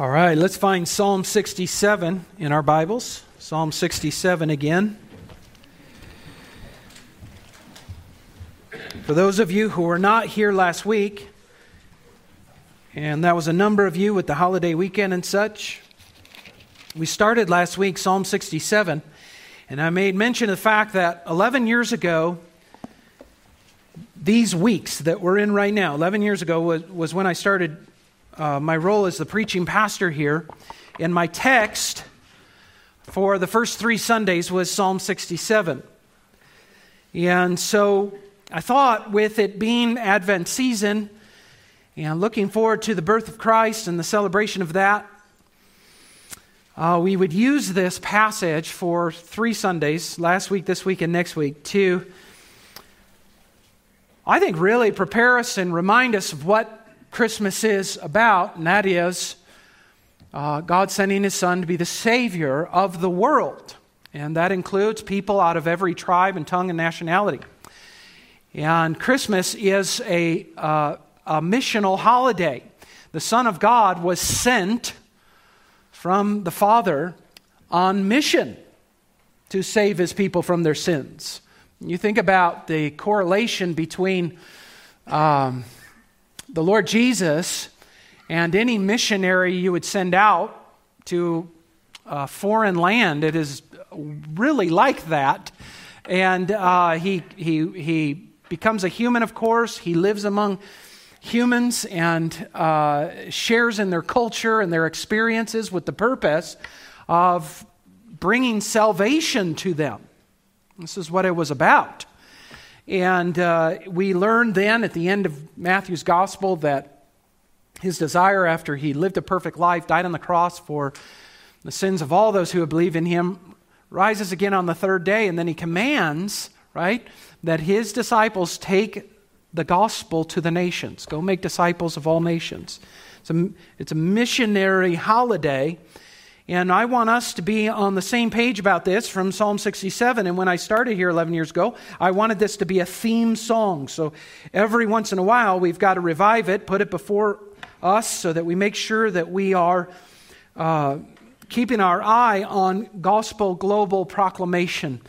All right, let's find Psalm 67 in our Bibles. Psalm 67 again. For those of you who were not here last week, and that was a number of you with the holiday weekend and such, we started last week Psalm 67, and I made mention of the fact that 11 years ago, these weeks that we're in right now, 11 years ago was, was when I started uh, my role as the preaching pastor here. And my text for the first three Sundays was Psalm 67. And so I thought, with it being Advent season and looking forward to the birth of Christ and the celebration of that, uh, we would use this passage for three Sundays, last week, this week, and next week, to, I think, really prepare us and remind us of what Christmas is about, and that is uh, God sending His Son to be the Savior of the world. And that includes people out of every tribe and tongue and nationality. And Christmas is a, uh, a missional holiday. The Son of God was sent from the Father on mission to save His people from their sins. You think about the correlation between. Um, the Lord Jesus and any missionary you would send out to a foreign land, it is really like that. And uh, he, he, he becomes a human, of course. He lives among humans and uh, shares in their culture and their experiences with the purpose of bringing salvation to them. This is what it was about. And uh, we learn then at the end of Matthew's gospel that his desire after he lived a perfect life, died on the cross for the sins of all those who believe in him, rises again on the third day. And then he commands, right, that his disciples take the gospel to the nations. Go make disciples of all nations. It's a, it's a missionary holiday. And I want us to be on the same page about this from Psalm 67. And when I started here 11 years ago, I wanted this to be a theme song. So every once in a while, we've got to revive it, put it before us so that we make sure that we are uh, keeping our eye on gospel global proclamation,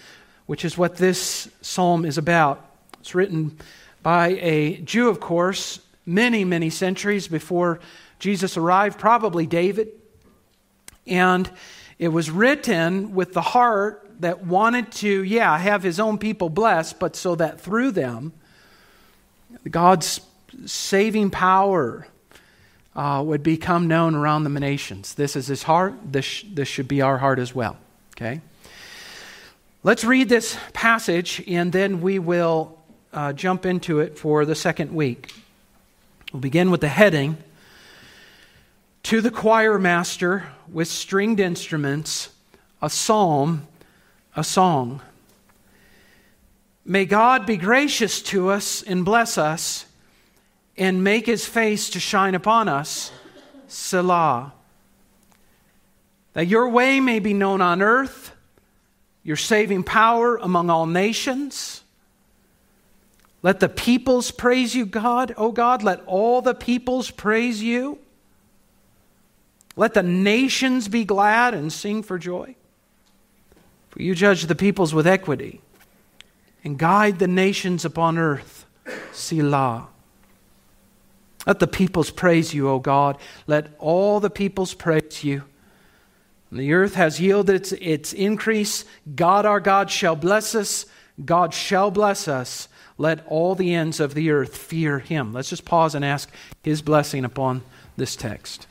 which is what this psalm is about. It's written by a Jew, of course, many, many centuries before Jesus arrived, probably David. And it was written with the heart that wanted to, yeah, have his own people blessed, but so that through them, God's saving power uh, would become known around the nations. This is his heart. This, this should be our heart as well. Okay? Let's read this passage and then we will uh, jump into it for the second week. We'll begin with the heading to the choir master with stringed instruments, a psalm, a song. May God be gracious to us and bless us and make his face to shine upon us. Selah. That your way may be known on earth, your saving power among all nations. Let the peoples praise you, God. O God, let all the peoples praise you. Let the nations be glad and sing for joy. For you judge the peoples with equity and guide the nations upon earth. Selah. Let the peoples praise you, O God. Let all the peoples praise you. And the earth has yielded its, its increase. God our God shall bless us. God shall bless us. Let all the ends of the earth fear him. Let's just pause and ask his blessing upon this text.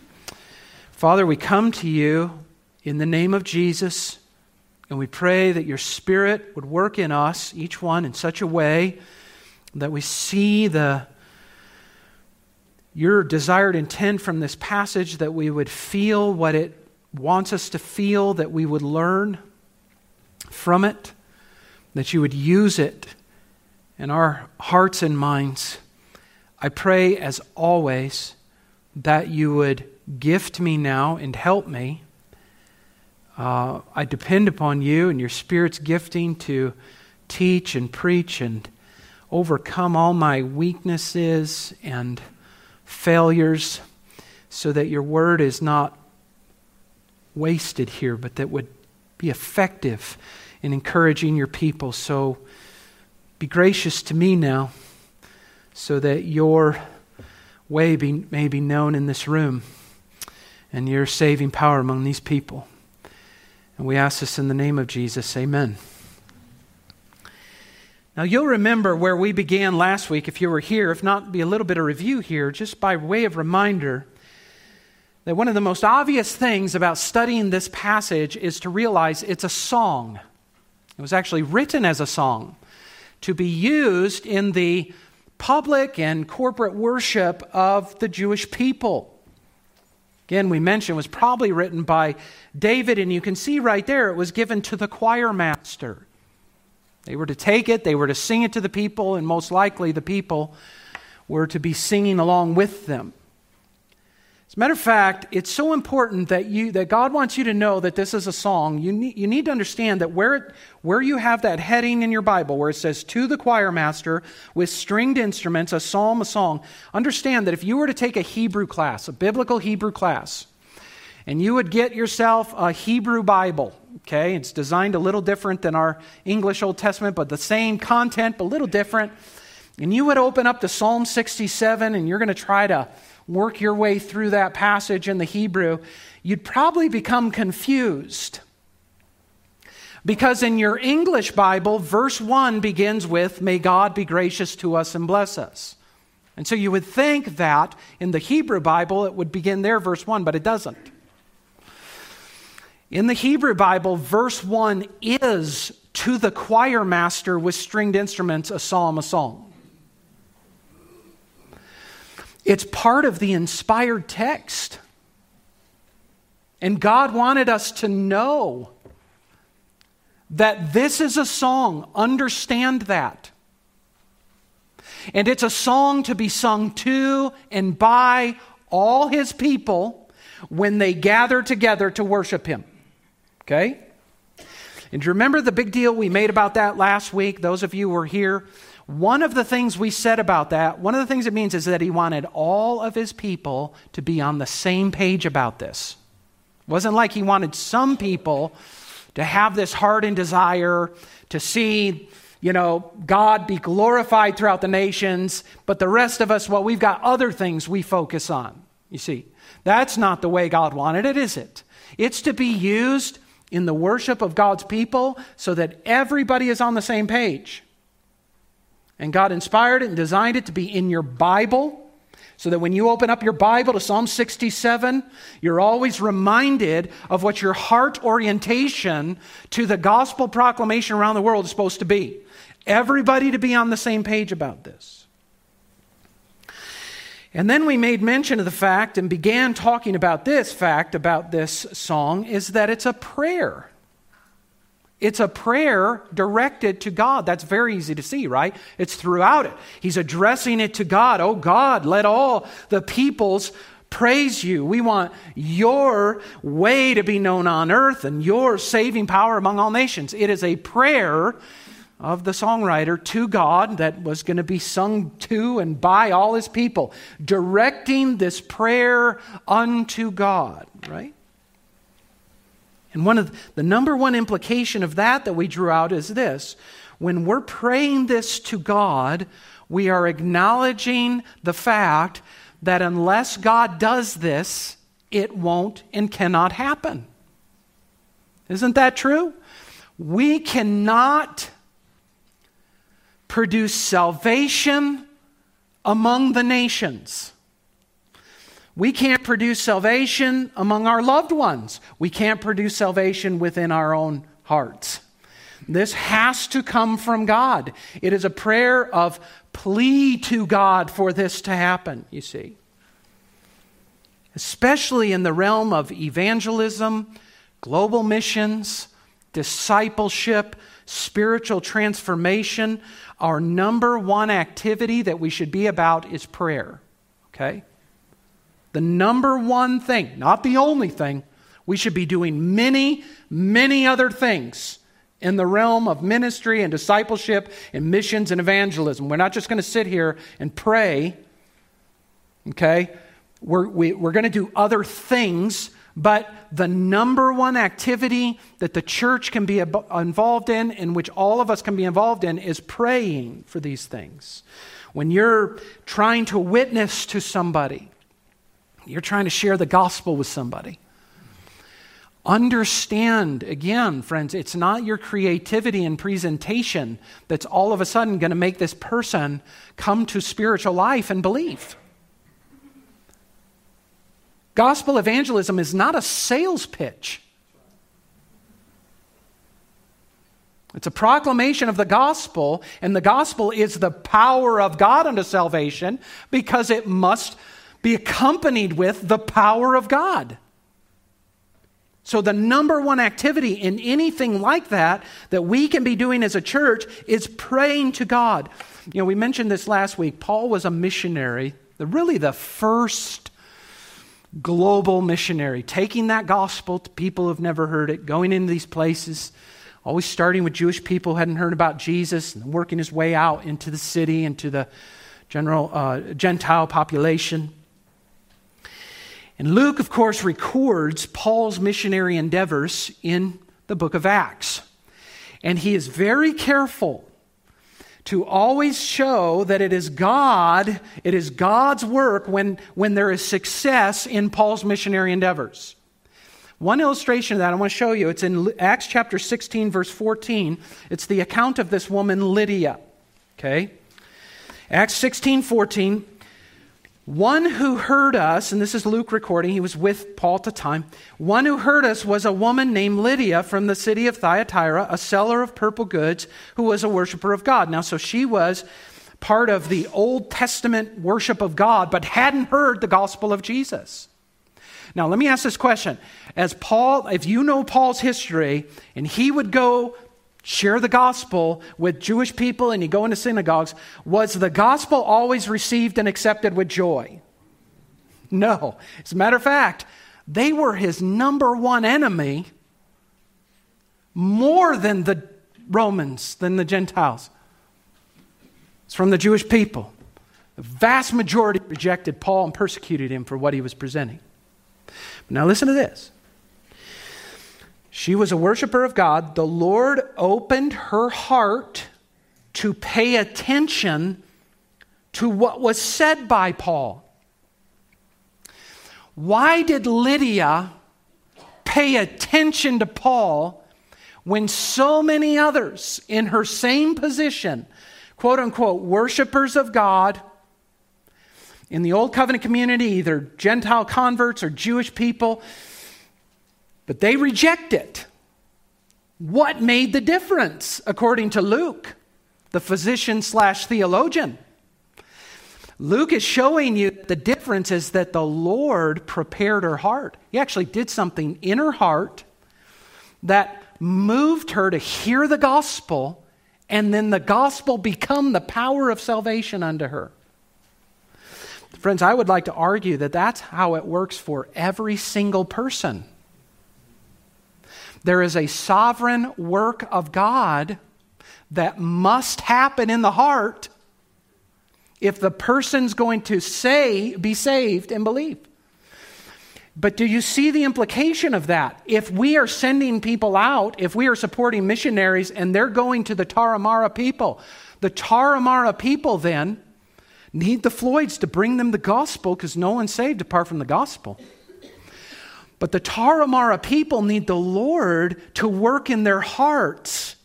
Father, we come to you in the name of Jesus, and we pray that your Spirit would work in us, each one, in such a way that we see the your desired intent from this passage, that we would feel what it wants us to feel, that we would learn from it, that you would use it in our hearts and minds. I pray, as always, that you would gift me now and help me. Uh, I depend upon you and your Spirit's gifting to teach and preach and overcome all my weaknesses and failures so that your word is not wasted here, but that would be effective in encouraging your people. So be gracious to me now so that your way be, may be known in this room and your saving power among these people. And we ask this in the name of Jesus. Amen. Now, you'll remember where we began last week if you were here. If not, be a little bit of review here, just by way of reminder that one of the most obvious things about studying this passage is to realize it's a song. It was actually written as a song to be used in the public and corporate worship of the Jewish people. Again, we mentioned was probably written by David, and you can see right there it was given to the choir master. They were to take it, they were to sing it to the people, and most likely the people were to be singing along with them. As a matter of fact, it's so important that, you, that God wants you to know that this is a song. You need, you need to understand that where, it, where you have that heading in your Bible, where it says, to the choir master with stringed instruments, a psalm, a song, understand that if you were to take a Hebrew class, a biblical Hebrew class, and you would get yourself a Hebrew Bible, okay? It's designed a little different than our English Old Testament, but the same content, but a little different. And you would open up to Psalm 67, and you're going to try to work your way through that passage in the Hebrew, you'd probably become confused. Because in your English Bible, verse 1 begins with, May God be gracious to us and bless us. And so you would think that in the Hebrew Bible it would begin there, verse 1, but it doesn't. In the Hebrew Bible, verse 1 is to the choir master with stringed instruments a psalm, a song. It's part of the inspired text. And God wanted us to know that this is a song. Understand that. And it's a song to be sung to and by all his people when they gather together to worship him. Okay? And you remember the big deal we made about that last week? Those of you who were here, one of the things we said about that, one of the things it means is that he wanted all of his people to be on the same page about this. It wasn't like he wanted some people to have this heart and desire to see, you know, God be glorified throughout the nations, but the rest of us, well, we've got other things we focus on. You see, that's not the way God wanted it, is it? It's to be used in the worship of God's people so that everybody is on the same page. And God inspired it and designed it to be in your Bible so that when you open up your Bible to Psalm 67, you're always reminded of what your heart orientation to the gospel proclamation around the world is supposed to be. Everybody to be on the same page about this. And then we made mention of the fact and began talking about this fact about this song is that it's a prayer. It's a prayer directed to God. That's very easy to see, right? It's throughout it. He's addressing it to God. Oh God, let all the peoples praise you. We want your way to be known on earth and your saving power among all nations. It is a prayer of the songwriter to God that was going to be sung to and by all his people, directing this prayer unto God, right? And one of the, the number one implication of that that we drew out is this when we're praying this to God, we are acknowledging the fact that unless God does this, it won't and cannot happen. Isn't that true? We cannot produce salvation among the nations. We can't produce salvation among our loved ones. We can't produce salvation within our own hearts. This has to come from God. It is a prayer of plea to God for this to happen, you see. Especially in the realm of evangelism, global missions, discipleship, spiritual transformation, our number one activity that we should be about is prayer. Okay? The number one thing, not the only thing, we should be doing many, many other things in the realm of ministry and discipleship and missions and evangelism. We're not just going to sit here and pray, okay? We're, we, are we are going to do other things, But the number one activity that the church can be involved in, in which all of us can be involved in, is praying for these things. When you're trying to witness to somebody, you're trying to share the gospel with somebody. Understand, again, friends, it's not your creativity and presentation that's all of a sudden going to make this person come to spiritual life and believe. Gospel evangelism is not a sales pitch. It's a proclamation of the gospel, and the gospel is the power of God unto salvation because it must be accompanied with the power of God. So, the number one activity in anything like that that we can be doing as a church is praying to God. You know, we mentioned this last week. Paul was a missionary, really the first global missionary, taking that gospel to people who've never heard it, going into these places, always starting with Jewish people who hadn't heard about Jesus, and working his way out into the city, into the general uh, Gentile population. And Luke, of course, records Paul's missionary endeavors in the book of Acts. And he is very careful to always show that it is God, it is God's work when, when there is success in Paul's missionary endeavors. One illustration of that I want to show you. It's in Acts chapter 16, verse 14. It's the account of this woman, Lydia. Okay? Acts 16, 14. One who heard us, and this is Luke recording, he was with Paul at the time. One who heard us was a woman named Lydia from the city of Thyatira, a seller of purple goods, who was a worshiper of God. Now, so she was part of the Old Testament worship of God, but hadn't heard the gospel of Jesus. Now, let me ask this question. As Paul, if you know Paul's history, and he would go share the gospel with Jewish people and you go into synagogues, was the gospel always received and accepted with joy? No. As a matter of fact, they were his number one enemy more than the Romans, than the Gentiles. It's from the Jewish people. The vast majority rejected Paul and persecuted him for what he was presenting. Now listen to this. She was a worshiper of God. The Lord opened her heart to pay attention to what was said by Paul. Why did Lydia pay attention to Paul when so many others in her same position, quote unquote, worshipers of God, in the Old Covenant community, either Gentile converts or Jewish people, but they reject it. What made the difference, according to Luke, the physician slash theologian? Luke is showing you the difference is that the Lord prepared her heart. He actually did something in her heart that moved her to hear the gospel, and then the gospel become the power of salvation unto her. Friends, I would like to argue that that's how it works for every single person. There is a sovereign work of God that must happen in the heart if the person's going to say, be saved and believe. But do you see the implication of that? If we are sending people out, if we are supporting missionaries and they're going to the Tarahumara people, the Tarahumara people then need the Floyds to bring them the gospel because no one's saved apart from the gospel. But the Tarahumara people need the Lord to work in their hearts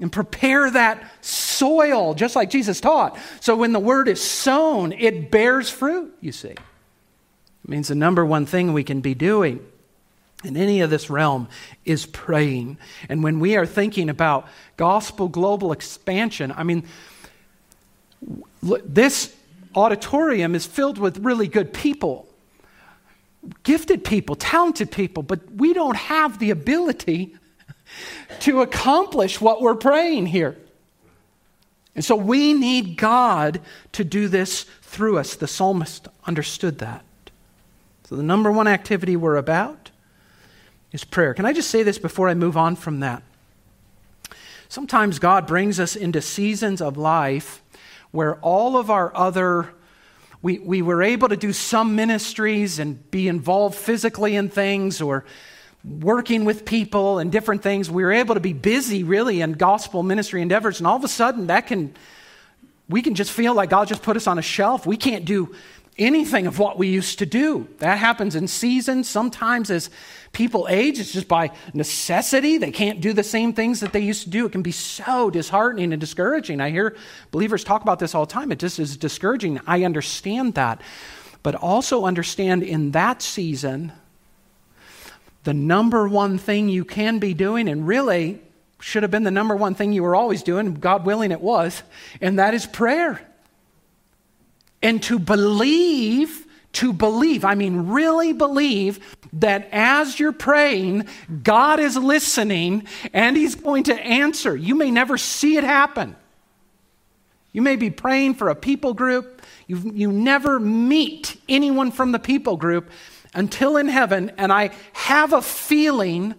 and prepare that soil, just like Jesus taught. So when the word is sown, it bears fruit, you see. It means the number one thing we can be doing in any of this realm is praying. And when we are thinking about gospel global expansion, I mean, this auditorium is filled with really good people gifted people, talented people, but we don't have the ability to accomplish what we're praying here. And so we need God to do this through us. The psalmist understood that. So the number one activity we're about is prayer. Can I just say this before I move on from that? Sometimes God brings us into seasons of life where all of our other we, we were able to do some ministries and be involved physically in things or working with people and different things. We were able to be busy really in gospel ministry endeavors, and all of a sudden that can we can just feel like God just put us on a shelf. We can't do anything of what we used to do. That happens in seasons. Sometimes as people age, it's just by necessity. They can't do the same things that they used to do. It can be so disheartening and discouraging. I hear believers talk about this all the time. It just is discouraging. I understand that. But also understand in that season, the number one thing you can be doing, and really should have been the number one thing you were always doing, God willing it was, and that is prayer. And to believe, to believe, I mean, really believe that as you're praying, God is listening and He's going to answer. You may never see it happen. You may be praying for a people group, you, you never meet anyone from the people group until in heaven, and I have a feeling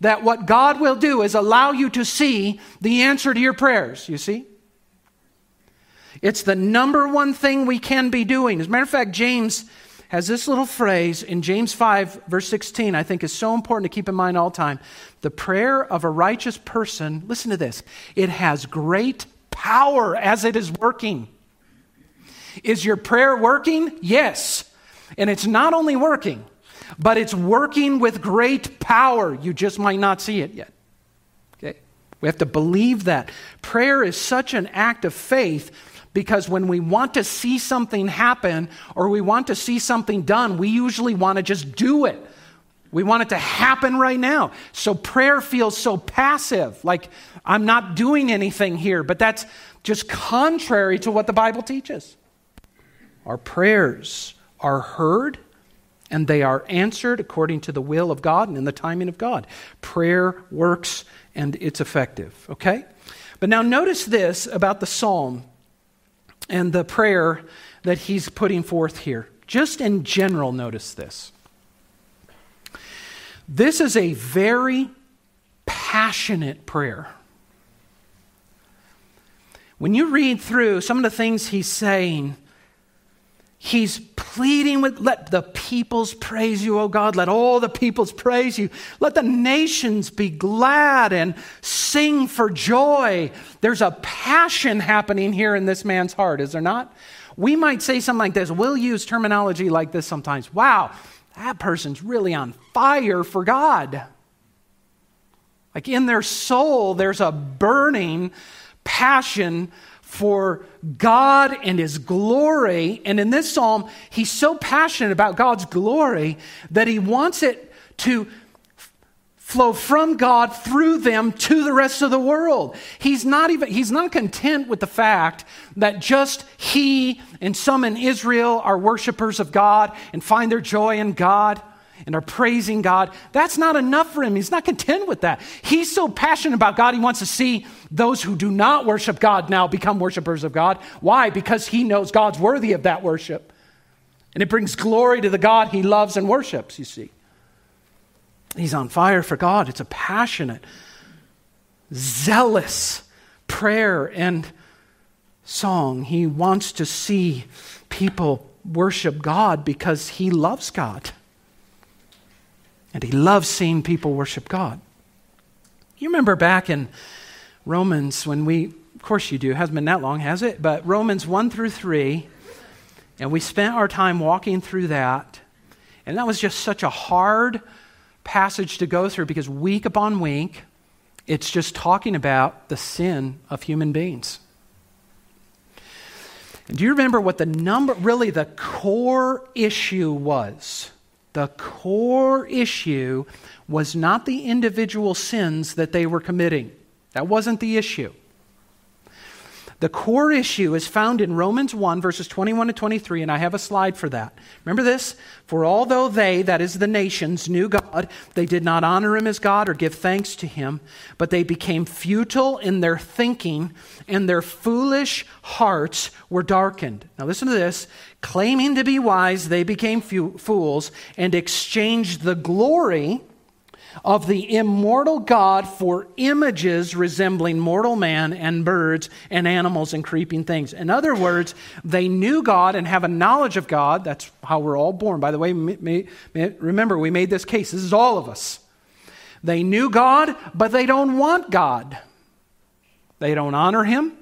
that what God will do is allow you to see the answer to your prayers, you see? It's the number one thing we can be doing. As a matter of fact, James has this little phrase in James 5, verse 16, I think is so important to keep in mind all time. The prayer of a righteous person, listen to this, it has great power as it is working. Is your prayer working? Yes. And it's not only working, but it's working with great power. You just might not see it yet. Okay? We have to believe that. Prayer is such an act of faith because when we want to see something happen or we want to see something done, we usually want to just do it. We want it to happen right now. So prayer feels so passive, like I'm not doing anything here, but that's just contrary to what the Bible teaches. Our prayers are heard and they are answered according to the will of God and in the timing of God. Prayer works and it's effective, okay? But now notice this about the psalm and the prayer that he's putting forth here. Just in general, notice this. This is a very passionate prayer. When you read through some of the things he's saying, He's pleading with, let the peoples praise you, O God. Let all the peoples praise you. Let the nations be glad and sing for joy. There's a passion happening here in this man's heart, is there not? We might say something like this. We'll use terminology like this sometimes. Wow, that person's really on fire for God. Like in their soul, there's a burning passion for God and His glory. And in this psalm, he's so passionate about God's glory that he wants it to flow from God through them to the rest of the world. He's not even he's not content with the fact that just he and some in Israel are worshipers of God and find their joy in God and are praising God. That's not enough for him. He's not content with that. He's so passionate about God, he wants to see those who do not worship God now become worshipers of God. Why? Because he knows God's worthy of that worship. And it brings glory to the God he loves and worships, you see. He's on fire for God. It's a passionate, zealous prayer and song. He wants to see people worship God because he loves God. And he loves seeing people worship God. You remember back in Romans when we, of course you do, hasn't been that long, has it? But Romans 1 through 3, and we spent our time walking through that. And that was just such a hard passage to go through because week upon week, it's just talking about the sin of human beings. And do you remember what the number, really the core issue was? The core issue was not the individual sins that they were committing. That wasn't the issue. The core issue is found in Romans 1, verses 21 to 23, and I have a slide for that. Remember this? For although they, that is the nations, knew God, they did not honor him as God or give thanks to him, but they became futile in their thinking, and their foolish hearts were darkened. Now listen to this. Claiming to be wise, they became fools and exchanged the glory of the immortal God for images resembling mortal man and birds and animals and creeping things. In other words, they knew God and have a knowledge of God. That's how we're all born. By the way, remember, we made this case. This is all of us. They knew God, but they don't want God. They don't honor Him,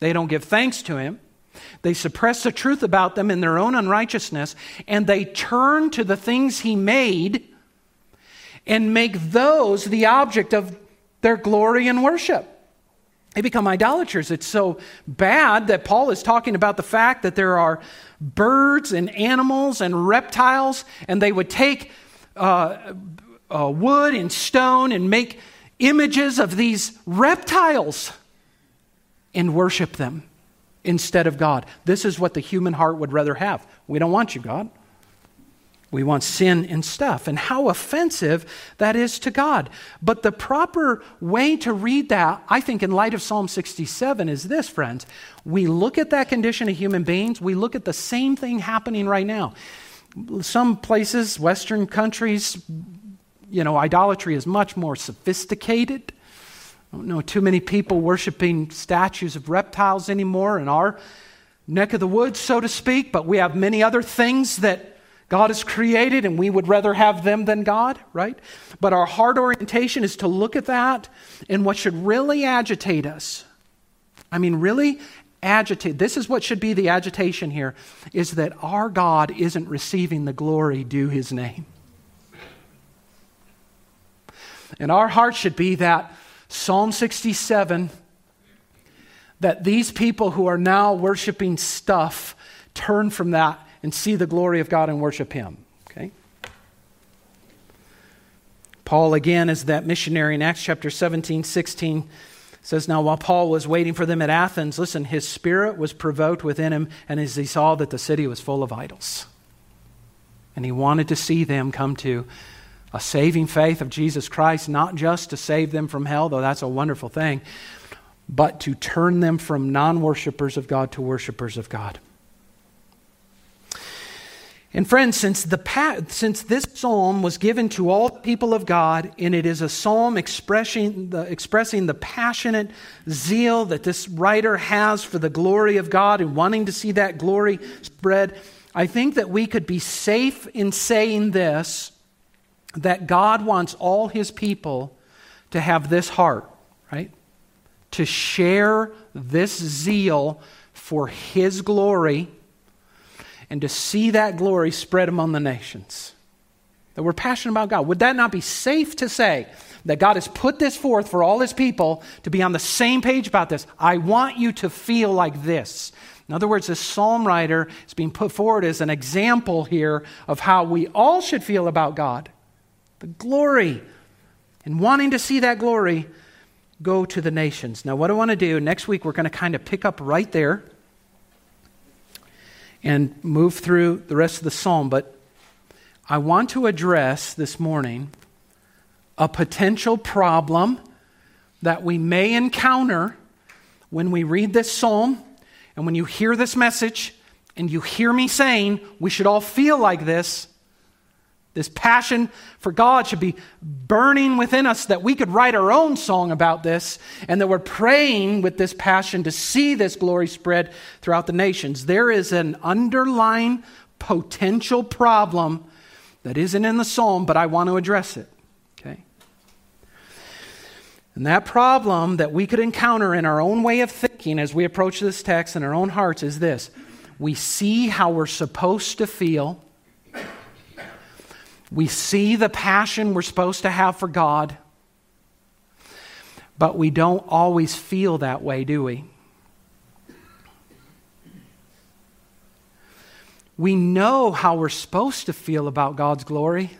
they don't give thanks to Him. They suppress the truth about them in their own unrighteousness, and they turn to the things He made and make those the object of their glory and worship. They become idolaters. It's so bad that Paul is talking about the fact that there are birds and animals and reptiles, and they would take uh, uh, wood and stone and make images of these reptiles and worship them instead of God. This is what the human heart would rather have. We don't want you, God. We want sin and stuff, and how offensive that is to God. But the proper way to read that, I think, in light of Psalm 67, is this, friends. We look at that condition of human beings, we look at the same thing happening right now. Some places, Western countries, you know, idolatry is much more sophisticated. I don't know too many people worshiping statues of reptiles anymore in our neck of the woods, so to speak, but we have many other things that God has created and we would rather have them than God, right? But our heart orientation is to look at that and what should really agitate us. I mean, really agitate. This is what should be the agitation here is that our God isn't receiving the glory due his name. And our heart should be that Psalm 67 that these people who are now worshiping stuff turn from that and see the glory of God and worship Him. Okay? Paul, again, is that missionary in Acts chapter 17, 16 says, Now while Paul was waiting for them at Athens, listen, his spirit was provoked within him, and as he saw that the city was full of idols. And he wanted to see them come to a saving faith of Jesus Christ, not just to save them from hell, though that's a wonderful thing, but to turn them from non worshippers of God to worshippers of God. And friends, since, the, since this psalm was given to all people of God, and it is a psalm expressing the, expressing the passionate zeal that this writer has for the glory of God and wanting to see that glory spread, I think that we could be safe in saying this that God wants all his people to have this heart, right? To share this zeal for his glory and to see that glory spread among the nations. That we're passionate about God. Would that not be safe to say that God has put this forth for all his people to be on the same page about this? I want you to feel like this. In other words, this psalm writer is being put forward as an example here of how we all should feel about God the glory. And wanting to see that glory go to the nations. Now, what I want to do next week, we're going to kind of pick up right there and move through the rest of the psalm. But I want to address this morning a potential problem that we may encounter when we read this psalm and when you hear this message and you hear me saying we should all feel like this. This passion for God should be burning within us that we could write our own song about this and that we're praying with this passion to see this glory spread throughout the nations. There is an underlying potential problem that isn't in the psalm, but I want to address it. Okay? And that problem that we could encounter in our own way of thinking as we approach this text in our own hearts is this we see how we're supposed to feel we see the passion we're supposed to have for God, but we don't always feel that way, do we? We know how we're supposed to feel about God's glory.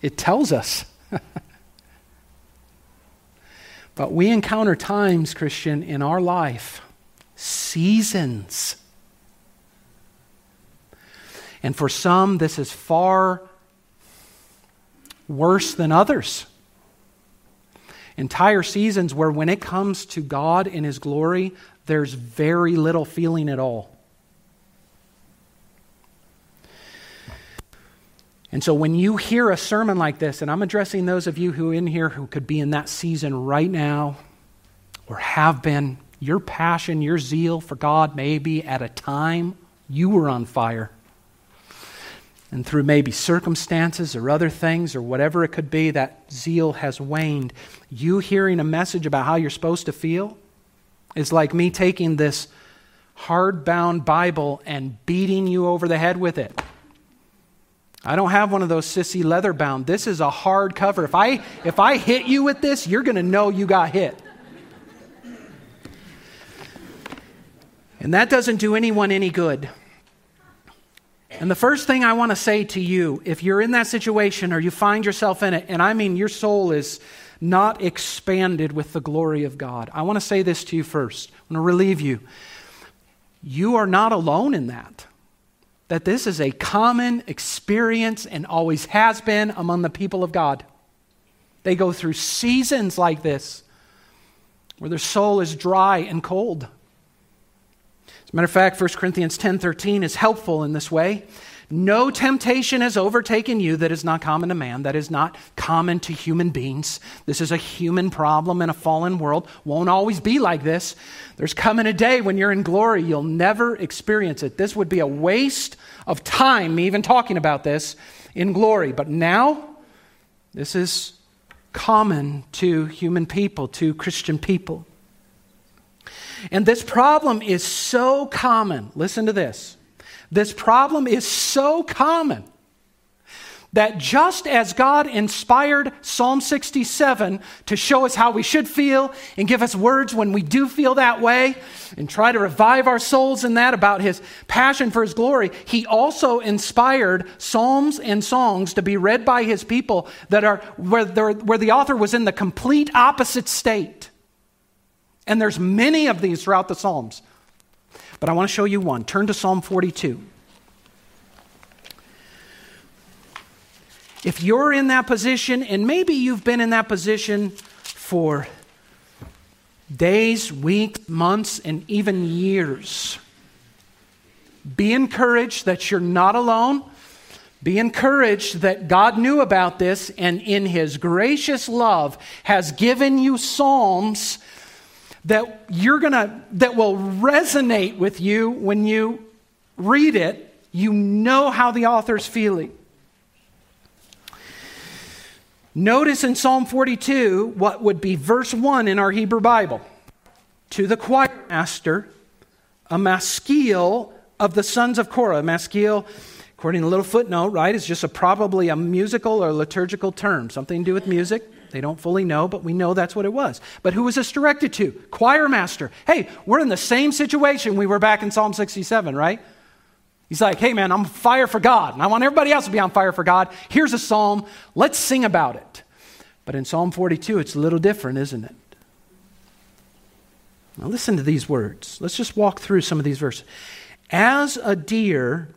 It tells us. but we encounter times, Christian, in our life, seasons and for some, this is far worse than others. Entire seasons where, when it comes to God and His glory, there's very little feeling at all. And so when you hear a sermon like this, and I'm addressing those of you who in here who could be in that season right now or have been, your passion, your zeal for God may be at a time you were on fire. And through maybe circumstances or other things or whatever it could be, that zeal has waned. You hearing a message about how you're supposed to feel is like me taking this hardbound Bible and beating you over the head with it. I don't have one of those sissy leather bound. This is a hard cover. If I if I hit you with this, you're going to know you got hit. And that doesn't do anyone any good. And the first thing I want to say to you, if you're in that situation or you find yourself in it, and I mean your soul is not expanded with the glory of God, I want to say this to you first. I want to relieve you. You are not alone in that that this is a common experience and always has been among the people of God. They go through seasons like this where their soul is dry and cold. Matter of fact, 1 Corinthians 10:13 is helpful in this way. No temptation has overtaken you that is not common to man, that is not common to human beings. This is a human problem in a fallen world. Won't always be like this. There's coming a day when you're in glory, you'll never experience it. This would be a waste of time, even talking about this in glory. But now, this is common to human people, to Christian people. And this problem is so common. Listen to this this problem is so common that just as God inspired Psalm 67 to show us how we should feel and give us words when we do feel that way and try to revive our souls in that about his passion for his glory, he also inspired psalms and songs to be read by his people that are where, where the author was in the complete opposite state. And there's many of these throughout the Psalms. But I want to show you one. Turn to Psalm 42. If you're in that position, and maybe you've been in that position for days, weeks, months, and even years, be encouraged that you're not alone. Be encouraged that God knew about this and in His gracious love has given you Psalms that you're gonna that will resonate with you when you read it. You know how the author's feeling. Notice in psalm 42 what would be verse 1 in our hebrew bible. To the choir master a maskil of the sons of korah. A maskil according to a little footnote right is just a probably a musical or liturgical term something to do with music they don't fully know, but we know that's what it was. But who was this directed to? Choir master. Hey, we're in the same situation we were back in Psalm 67, right? He's like, hey man, I'm fire for God, and I want everybody else to be on fire for God. Here's a psalm. Let's sing about it. But in Psalm 42, it's a little different, isn't it? Now listen to these words. Let's just walk through some of these verses. As a deer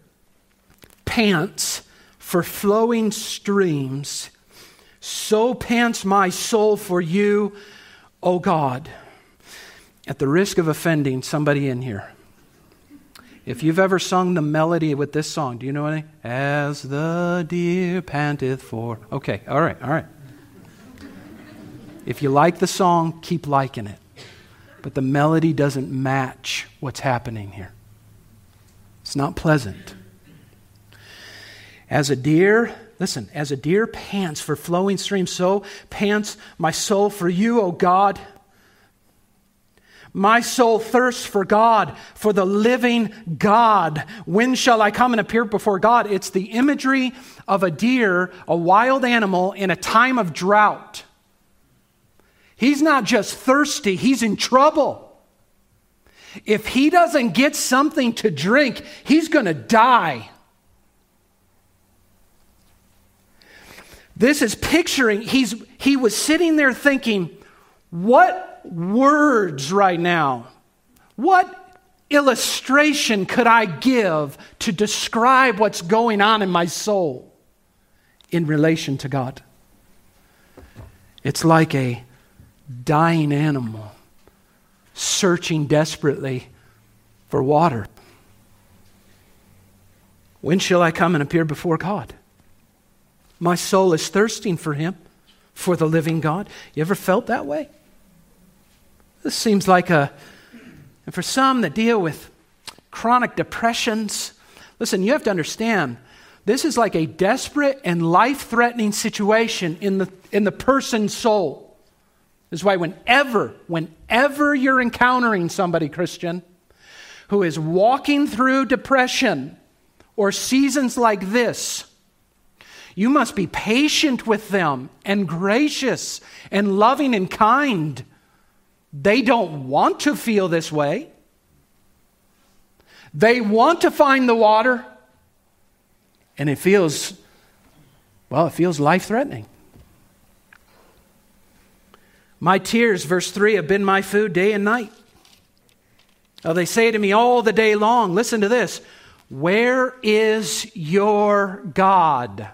pants for flowing streams, so pants my soul for you, O God. At the risk of offending somebody in here, if you've ever sung the melody with this song, do you know any? As the deer panteth for. Okay, all right, all right. If you like the song, keep liking it. But the melody doesn't match what's happening here. It's not pleasant. As a deer Listen, as a deer pants for flowing streams, so pants my soul for you, O God. My soul thirsts for God, for the living God. When shall I come and appear before God? It's the imagery of a deer, a wild animal, in a time of drought. He's not just thirsty, he's in trouble. If he doesn't get something to drink, he's going to die. This is picturing, he's, he was sitting there thinking, what words right now, what illustration could I give to describe what's going on in my soul in relation to God? It's like a dying animal searching desperately for water. When shall I come and appear before God? My soul is thirsting for him, for the living God. You ever felt that way? This seems like a, and for some that deal with chronic depressions, listen, you have to understand this is like a desperate and life threatening situation in the, in the person's soul. This is why, whenever, whenever you're encountering somebody, Christian, who is walking through depression or seasons like this, you must be patient with them and gracious and loving and kind. They don't want to feel this way. They want to find the water, and it feels, well, it feels life threatening. My tears, verse 3, have been my food day and night. Oh, they say to me all the day long, listen to this, where is your God?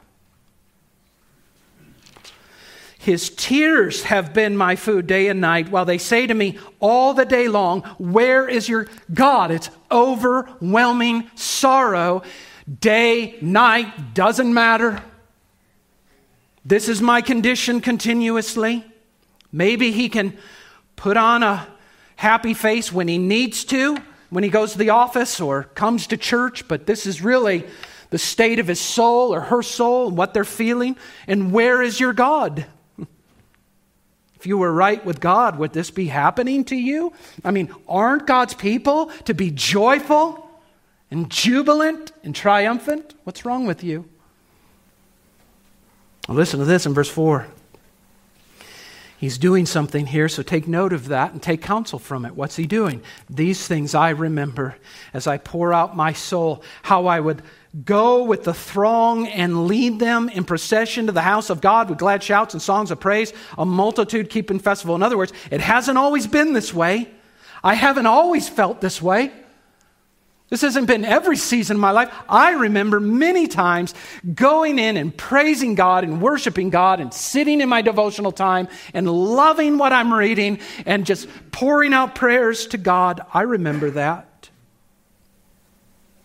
His tears have been my food day and night, while they say to me all the day long, Where is your God? It's overwhelming sorrow. Day, night, doesn't matter. This is my condition continuously. Maybe he can put on a happy face when he needs to, when he goes to the office or comes to church, but this is really the state of his soul or her soul and what they're feeling. And where is your God? If you were right with God, would this be happening to you? I mean, aren't God's people to be joyful and jubilant and triumphant? What's wrong with you? Well, listen to this in verse 4. He's doing something here, so take note of that and take counsel from it. What's he doing? These things I remember as I pour out my soul, how I would go with the throng and lead them in procession to the house of God with glad shouts and songs of praise, a multitude keeping festival. In other words, it hasn't always been this way. I haven't always felt this way. This hasn't been every season of my life. I remember many times going in and praising God and worshiping God and sitting in my devotional time and loving what I'm reading and just pouring out prayers to God. I remember that.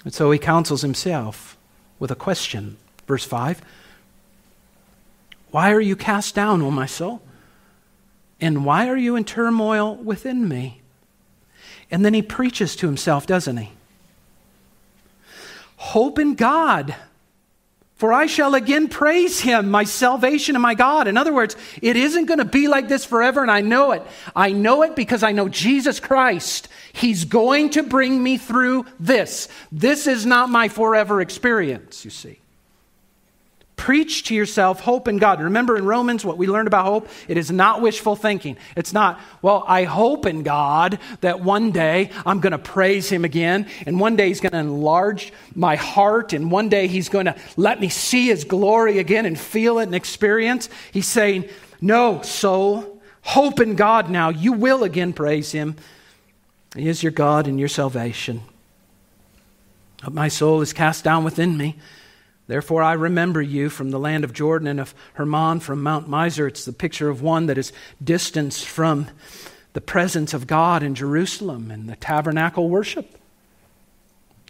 And so he counsels himself with a question. Verse 5 Why are you cast down, O my soul? And why are you in turmoil within me? And then he preaches to himself, doesn't he? Hope in God for I shall again praise him, my salvation and my God. In other words, it isn't going to be like this forever, and I know it. I know it because I know Jesus Christ. He's going to bring me through this. This is not my forever experience, you see. Preach to yourself hope in God. Remember in Romans what we learned about hope? It is not wishful thinking. It's not, well, I hope in God that one day I'm going to praise Him again, and one day He's going to enlarge my heart, and one day He's going to let me see His glory again and feel it and experience. He's saying, No, soul, hope in God now. You will again praise Him. He is your God and your salvation. But my soul is cast down within me. Therefore, I remember you from the land of Jordan and of Hermon from Mount Mizar. It's the picture of one that is distanced from the presence of God in Jerusalem and the tabernacle worship.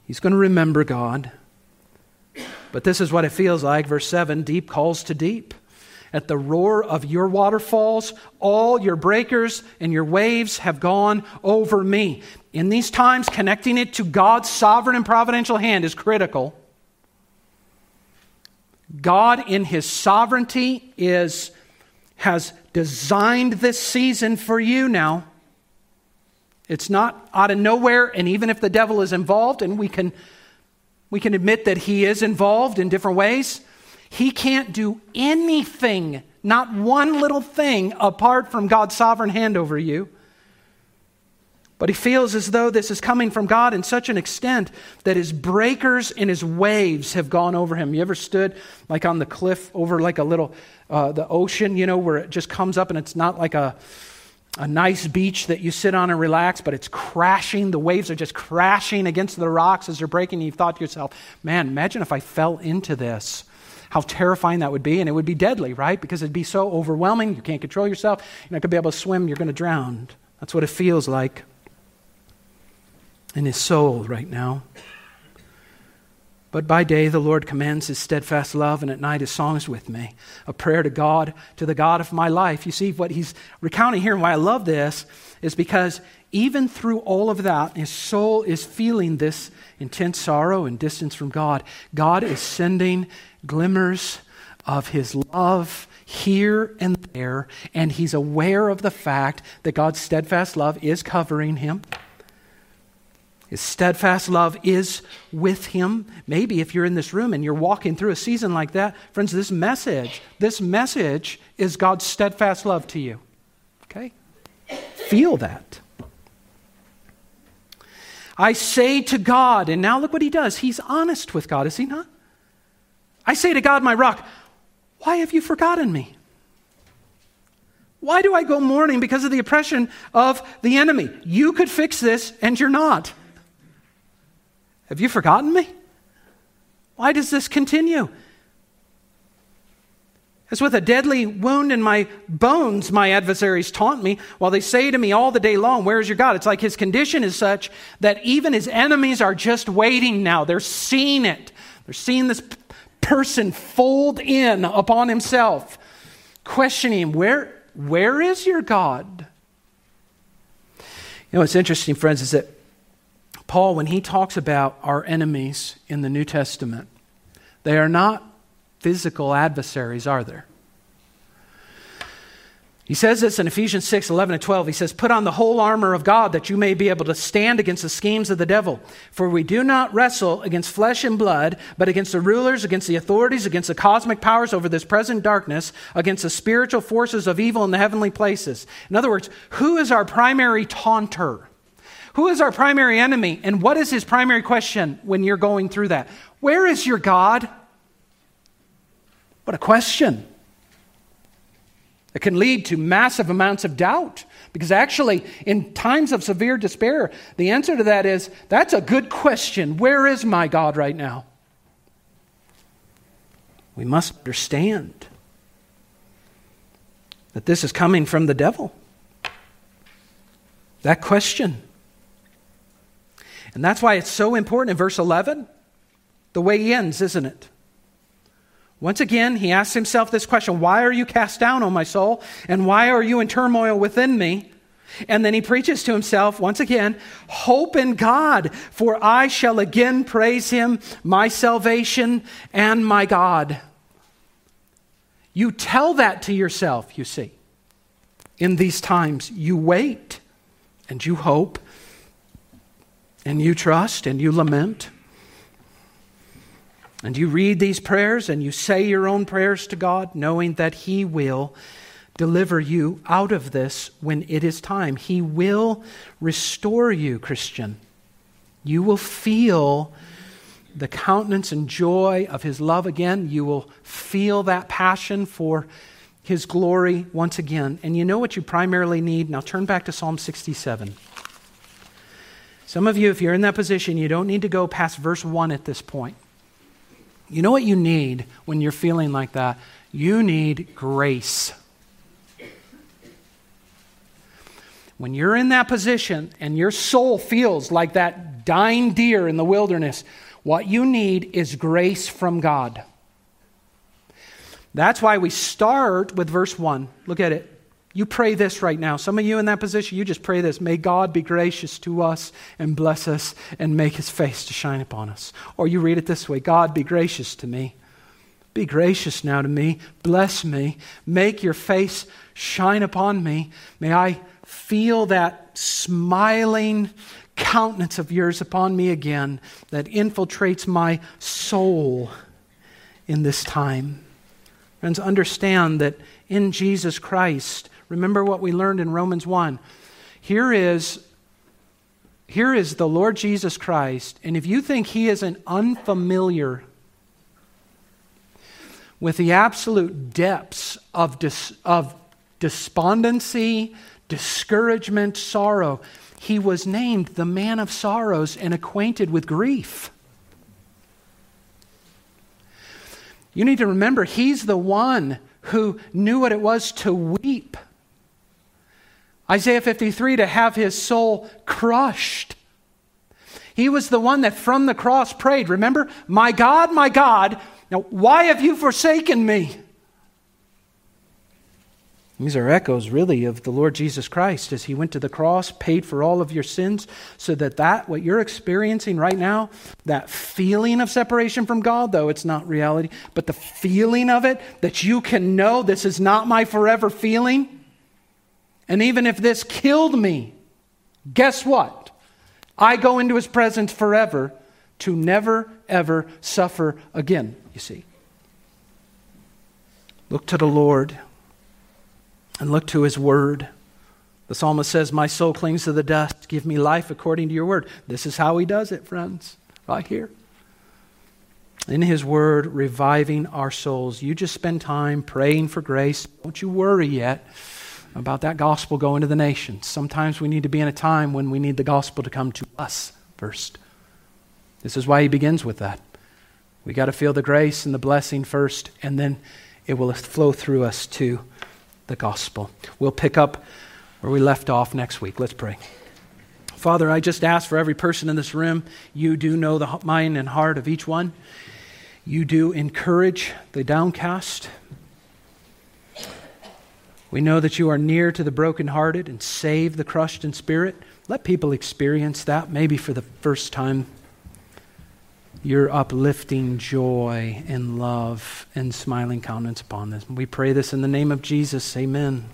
He's going to remember God. But this is what it feels like. Verse 7 deep calls to deep. At the roar of your waterfalls, all your breakers and your waves have gone over me. In these times, connecting it to God's sovereign and providential hand is critical. God, in His sovereignty, is, has designed this season for you now. It's not out of nowhere, and even if the devil is involved, and we can, we can admit that he is involved in different ways, he can't do anything, not one little thing, apart from God's sovereign hand over you. But he feels as though this is coming from God in such an extent that his breakers and his waves have gone over him. You ever stood like on the cliff over like a little, uh, the ocean, you know, where it just comes up and it's not like a, a nice beach that you sit on and relax, but it's crashing. The waves are just crashing against the rocks as they're breaking. And you've thought to yourself, man, imagine if I fell into this. How terrifying that would be. And it would be deadly, right? Because it'd be so overwhelming. You can't control yourself. You're not going to be able to swim. You're going to drown. That's what it feels like in his soul right now. But by day the Lord commands his steadfast love, and at night his songs with me. A prayer to God, to the God of my life. You see, what he's recounting here, and why I love this, is because even through all of that, his soul is feeling this intense sorrow and distance from God. God is sending glimmers of his love here and there, and he's aware of the fact that God's steadfast love is covering him. His steadfast love is with him. Maybe if you're in this room and you're walking through a season like that, friends, this message, this message is God's steadfast love to you. Okay? Feel that. I say to God, and now look what he does. He's honest with God, is he not? I say to God, my rock, why have you forgotten me? Why do I go mourning because of the oppression of the enemy? You could fix this, and you're not. Have you forgotten me? Why does this continue? As with a deadly wound in my bones, my adversaries taunt me, while they say to me all the day long, Where is your God? It's like his condition is such that even his enemies are just waiting now. They're seeing it. They're seeing this person fold in upon himself, questioning him, Where, where is your God? You know what's interesting, friends, is that Paul, when he talks about our enemies in the New Testament, they are not physical adversaries, are there? He says this in Ephesians 6 11 and 12. He says, Put on the whole armor of God that you may be able to stand against the schemes of the devil. For we do not wrestle against flesh and blood, but against the rulers, against the authorities, against the cosmic powers over this present darkness, against the spiritual forces of evil in the heavenly places. In other words, who is our primary taunter? Who is our primary enemy? And what is his primary question when you're going through that? Where is your God? What a question. It can lead to massive amounts of doubt. Because actually, in times of severe despair, the answer to that is that's a good question. Where is my God right now? We must understand that this is coming from the devil. That question. And that's why it's so important in verse 11, the way he ends, isn't it? Once again, he asks himself this question Why are you cast down, O my soul? And why are you in turmoil within me? And then he preaches to himself once again Hope in God, for I shall again praise him, my salvation and my God. You tell that to yourself, you see. In these times, you wait and you hope and you trust and you lament. And you read these prayers and you say your own prayers to God, knowing that He will deliver you out of this when it is time. He will restore you, Christian. You will feel the countenance and joy of His love again. You will feel that passion for His glory once again. And you know what you primarily need? Now turn back to Psalm 67. Some of you, if you're in that position, you don't need to go past verse 1 at this point. You know what you need when you're feeling like that? You need grace. When you're in that position and your soul feels like that dying deer in the wilderness, what you need is grace from God. That's why we start with verse 1. Look at it. You pray this right now. Some of you in that position, you just pray this. May God be gracious to us and bless us and make his face to shine upon us. Or you read it this way God be gracious to me. Be gracious now to me. Bless me. Make your face shine upon me. May I feel that smiling countenance of yours upon me again that infiltrates my soul in this time. Friends, understand that in Jesus Christ, Remember what we learned in Romans 1. Here is, here is the Lord Jesus Christ, and if you think he is an unfamiliar with the absolute depths of, dis, of despondency, discouragement, sorrow, he was named the man of sorrows and acquainted with grief. You need to remember, he's the one who knew what it was to weep Isaiah 53 to have his soul crushed. He was the one that from the cross prayed, remember? My God, my God, now why have you forsaken me? These are echoes, really, of the Lord Jesus Christ as he went to the cross, paid for all of your sins, so that that, what you're experiencing right now, that feeling of separation from God, though it's not reality, but the feeling of it, that you can know this is not my forever feeling. And even if this killed me, guess what? I go into his presence forever to never, ever suffer again, you see. Look to the Lord and look to his word. The psalmist says, My soul clings to the dust. Give me life according to your word. This is how he does it, friends, right here. In his word, reviving our souls. You just spend time praying for grace. Don't you worry yet about that gospel going to the nations. Sometimes we need to be in a time when we need the gospel to come to us first. This is why he begins with that. We got to feel the grace and the blessing first, and then it will flow through us to the gospel. We'll pick up where we left off next week. Let's pray. Father, I just ask for every person in this room, you do know the mind and heart of each one. You do encourage the downcast. We know that you are near to the brokenhearted and save the crushed in spirit. Let people experience that, maybe for the first time. Your uplifting joy and love and smiling countenance upon them. We pray this in the name of Jesus. Amen.